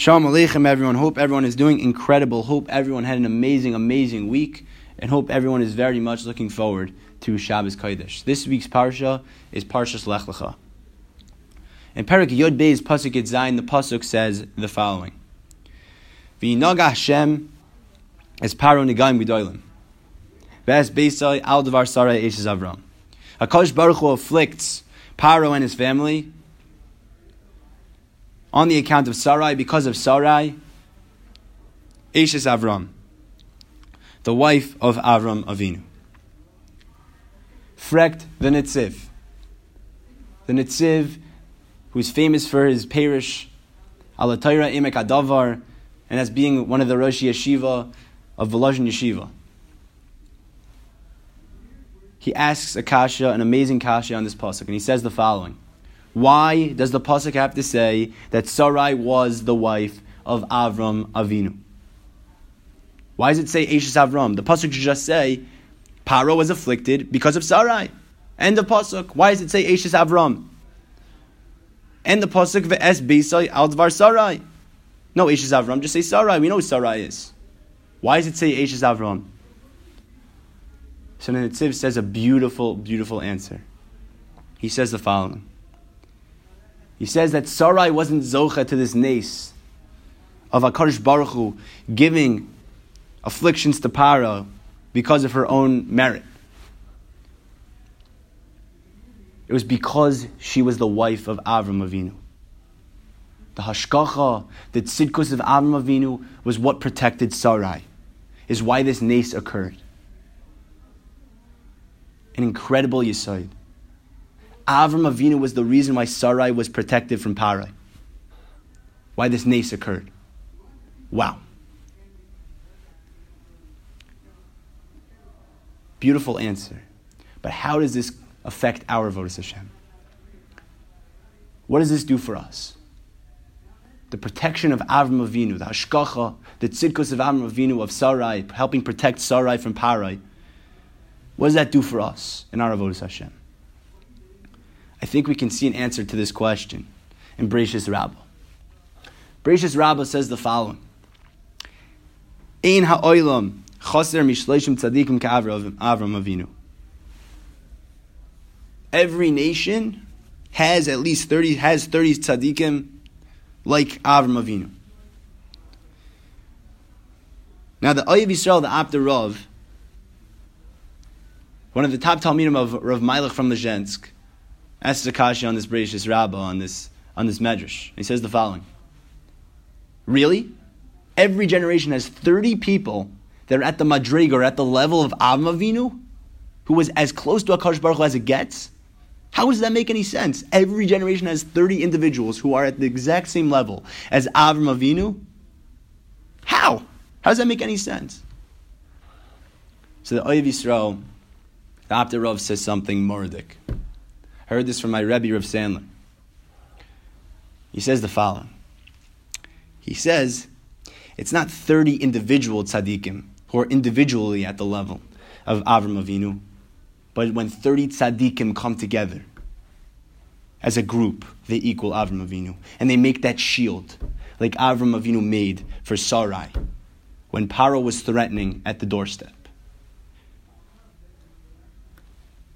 Shalom Aleichem, everyone. Hope everyone is doing incredible. Hope everyone had an amazing, amazing week. And hope everyone is very much looking forward to Shabbos Kodesh. This week's Parsha is Parshas Lech Lecha. In Perak Yod Bey's Pasuk Zayin, the Pasuk says the following. V'yinaga Hashem es paro negayim b'doilim. V'es beisai al devar sarai eshes Avram. HaKadosh Baruch Hu afflicts Paro and his family on the account of Sarai, because of Sarai, Eshes Avram, the wife of Avram Avinu. Frecht the Nitziv. The Nitziv, who's famous for his parish, Alatayra Emek Adavar, and as being one of the Rosh Yeshiva of Volozhin Yeshiva. He asks Akasha an amazing kasha on this pasuk, and he says the following. Why does the pasuk have to say that Sarai was the wife of Avram Avinu? Why does it say Eshes Avram? The pasuk should just say Paro was afflicted because of Sarai. End of pasuk. Why does it say Eshes Avram? End the pasuk ve'es beisai al dvar Sarai. No Eshes Avram. Just say Sarai. We know who Sarai is. Why does it say Eshes Avram? So the Nitziv says a beautiful, beautiful answer. He says the following. He says that Sarai wasn't zocha to this nace of Akarish Baruch Hu giving afflictions to Paro because of her own merit. It was because she was the wife of Avram Avinu. The hashkacha, the tzidkus of Avram Avinu was what protected Sarai, is why this nace occurred. An incredible yisoid. Avram Avinu was the reason why Sarai was protected from Parai. Why this nace occurred. Wow. Beautiful answer. But how does this affect our Vodas Hashem? What does this do for us? The protection of Avram Avinu, the Hashkacha, the tzidkus of Avram Avinu of Sarai, helping protect Sarai from Parai. What does that do for us in our Avodas Hashem? I think we can see an answer to this question in Bereshis Rabbah. Bereshis Rabbah says the following: Ein chaser tzadikim ka'avram Avinu. Every nation has at least thirty has thirty tzadikim like Avram Avinu. Now the Oyev Yisrael, the Apter Rav, one of the top Talmidim of Rav Meilich from Lezhensk, asks Akashi on this Bereshis Rabbah, on this, on this Medrash. He says the following Really? Every generation has 30 people that are at the Madrig or at the level of Avram Avinu, who was as close to Akash Baruch Hu as it gets? How does that make any sense? Every generation has 30 individuals who are at the exact same level as Avram Avinu. How? How does that make any sense? So the Oyev Yisrael, the Apter Rav says something mordic heard this from my Rebbe Rav Sandler. He says the following. He says, it's not 30 individual tzaddikim who are individually at the level of Avram Avinu, but when 30 tzaddikim come together as a group, they equal Avram Avinu. And they make that shield, like Avram Avinu made for Sarai when Paro was threatening at the doorstep.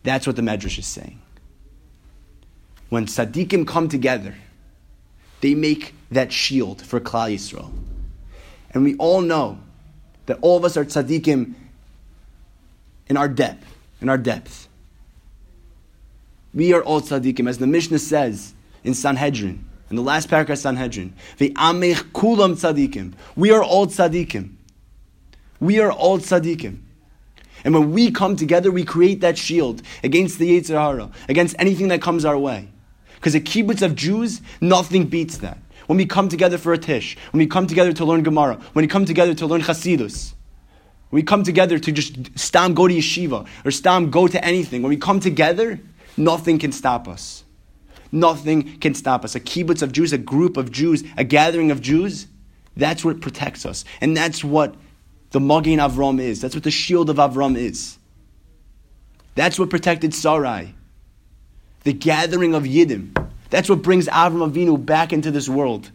That's what the Medrash is saying when tzaddikim come together, they make that shield for Klal Yisrael. And we all know that all of us are tzaddikim in our depth, in our depth. We are all tzaddikim, as the Mishnah says in Sanhedrin, in the last paragraph of Sanhedrin. amech kulam tzaddikim. We are all tzaddikim. We are all tzaddikim. And when we come together, we create that shield against the Yetzer Hara, against anything that comes our way. Because a kibbutz of Jews, nothing beats that. When we come together for a tish, when we come together to learn Gemara, when we come together to learn Chasidus, when we come together to just stam go to yeshiva or stam go to anything, when we come together, nothing can stop us. Nothing can stop us. A kibbutz of Jews, a group of Jews, a gathering of Jews, that's what protects us. And that's what the Magin Avram is. That's what the shield of Avram is. That's what protected Sarai the gathering of Yidim. That's what brings Avram Avinu back into this world.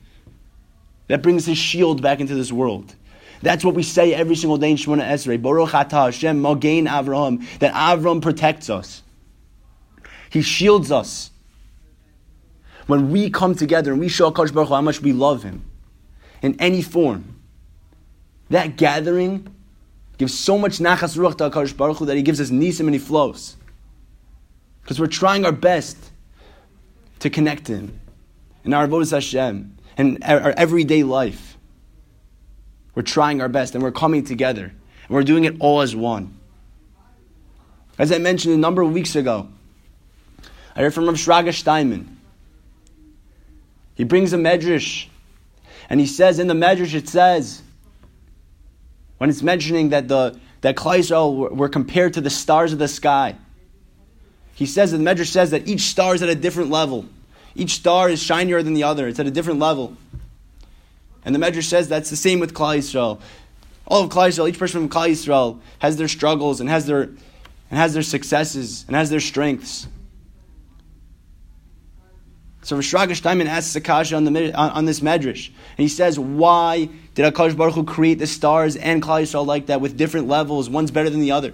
that brings his shield back into this world. That's what we say every single day in Shemona Esrei. Baruch Atah Hashem Mogain Avraham. That Avram protects us. He shields us. When we come together and we show Akash Baruch Hu how much we love Him in any form, that gathering gives so much nachas ruach to Akash Baruch Hu that He gives us nisim and He flows. Because we're trying our best to connect to Him in our avodas Hashem and our everyday life. We're trying our best and we're coming together. And we're doing it all as one. As I mentioned a number of weeks ago, I heard from Rav Shraga Steinman. He brings a medrash, and he says in the medrash it says, when it's mentioning that the that were, were compared to the stars of the sky. He says that the medrash says that each star is at a different level. Each star is shinier than the other. It's at a different level. And the Medrash says that's the same with Klal Yisrael. All of Klal Yisrael, each person from Klal Yisrael has their struggles and has their, and has their successes and has their strengths. So Rishraga Steinman asks Akash on, the, on, on, this Medrash. And he says, why did Akash Baruch Hu create the stars and Klal Yisrael like that with different levels? One's better than the other.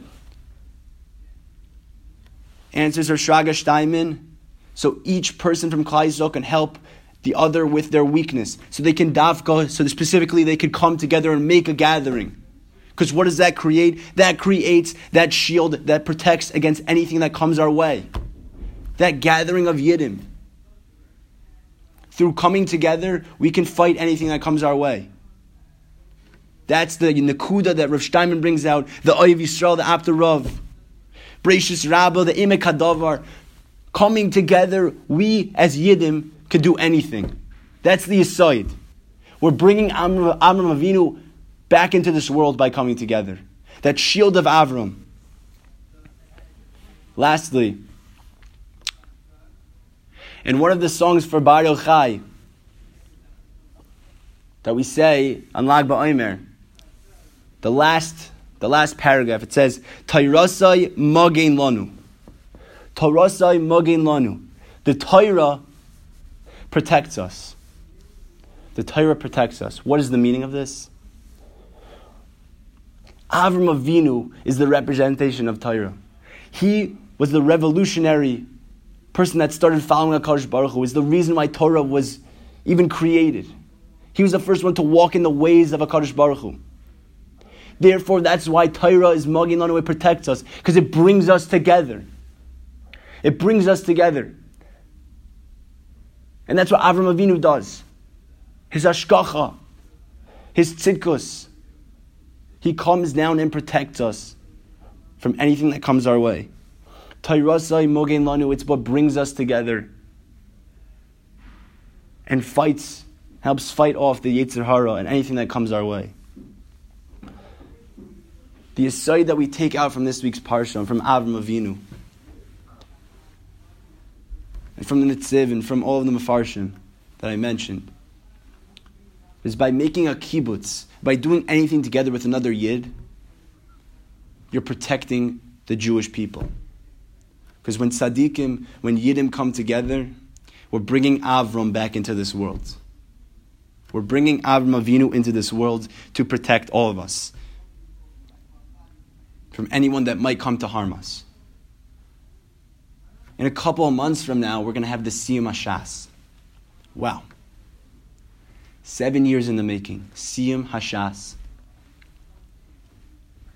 Answers are Shraga Steinman. So each person from Yisrael can help the other with their weakness. So they can dafka, so specifically they could come together and make a gathering. Because what does that create? That creates that shield that protects against anything that comes our way. That gathering of Yiddim. Through coming together, we can fight anything that comes our way. That's the Nakuda that Rav Steinman brings out, the Oiv Yisrael, the Apter Rav, Bereshis Rabbah, the Imek Hadavar. Coming together, we as Yidim could do anything. That's the aside. We're bringing Amram, Amram Avinu back into this world by coming together. That shield of Avram. Lastly, in one of the songs for Bar Yochai that we say on Lag BaOmer, the last, the last paragraph, it says, Tayrasai Mogain Lanu. Tayrasai Mogain Lanu. The Torah protects us. The Torah protects us. What is the meaning of this? Avram Avinu is the representation of Torah. He was the revolutionary person that started following HaKadosh Baruch Hu. The reason why Torah was even created. He was the first one to walk in the ways of HaKadosh Baruch Hu. Therefore, that's why Torah is Magin Lanu. It protects us because it brings us together. It brings us together. And that's what Avram Avinu does. His ashkacha, his tzidkus. He comes down and protects us from anything that comes our way. Tayrasai mogen lanu, it's what brings us together and fights, helps fight off the Yetzer Hara and anything that comes our way. The aside that we take out from this week's parsha, from Avram Avinu, and from the Nitziv and from all of the Mefarshim that I mentioned is by making a kibbutz, by doing anything together with another Yid, you're protecting the Jewish people. Because when tzaddikim, when yidim come together, we're bringing Avram back into this world. We're bringing Avram Avinu into this world to protect all of us from anyone that might come to harm us. In a couple of months from now, we're going to have the Siyum Hashas. Wow. Seven years in the making. Siyum Hashas.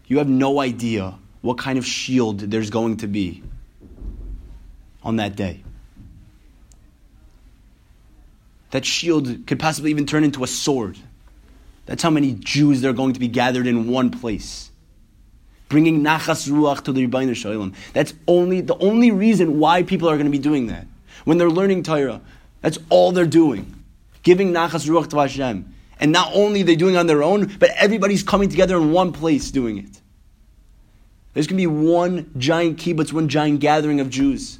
You have no idea what kind of shield there's going to be on that day. That shield could possibly even turn into a sword. That's how many Jews there are going to be gathered in one place bringing nachas ruach to the Ribbono Shel Olam. That's only the only reason why people are going to be doing that. When they're learning Torah, that's all they're doing, giving nachas ruach to Hashem. And not only they're doing it on their own, but everybody's coming together in one place doing it. There's going to be one giant kibbutz, one giant gathering of Jews,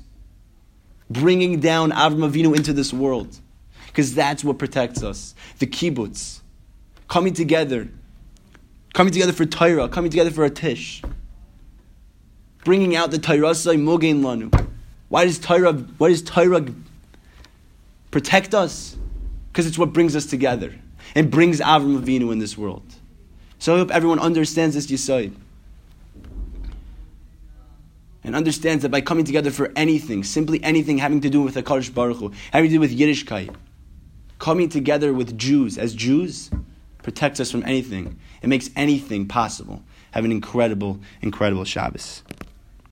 bringing down Avram Avinu into this world, because that's what protects us. The kibbutz, coming together coming together for Torah, coming together for a tish, bringing out the Torah Mugain Lanu. Why does Torah? Why does Torah protect us? Because it's what brings us together. and brings Avram Avinu in this world. So I hope everyone understands this Yisoid. And understands that by coming together for anything, simply anything having to do with the Kadosh Baruch Hu, having to do with Yiddishkeit, coming together with Jews as Jews protects us from anything. It makes anything possible. Have an incredible, incredible Shabbos.